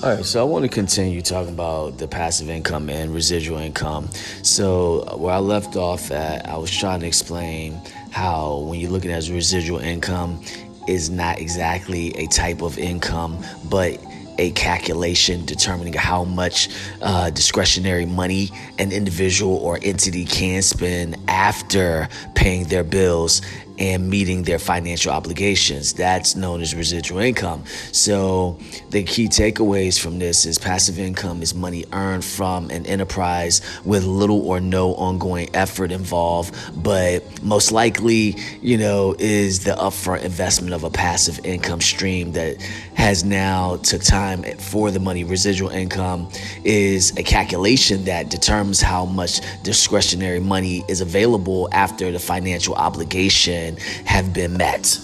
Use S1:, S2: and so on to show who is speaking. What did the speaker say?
S1: All right, so I want to continue talking about the passive income and residual income. So, where I left off at, I was trying to explain how when you're looking at residual income, is not exactly a type of income, but a calculation determining how much uh, discretionary money an individual or entity can spend after paying their bills and meeting their financial obligations. That's known as residual income. So, the key takeaways from this is passive income is money earned from an enterprise with little or no ongoing effort involved, but most likely, you know, is the upfront investment of a passive income stream that has now took time for the money. Residual income is a calculation that determines how much discretionary money is available after the financial obligation have been met.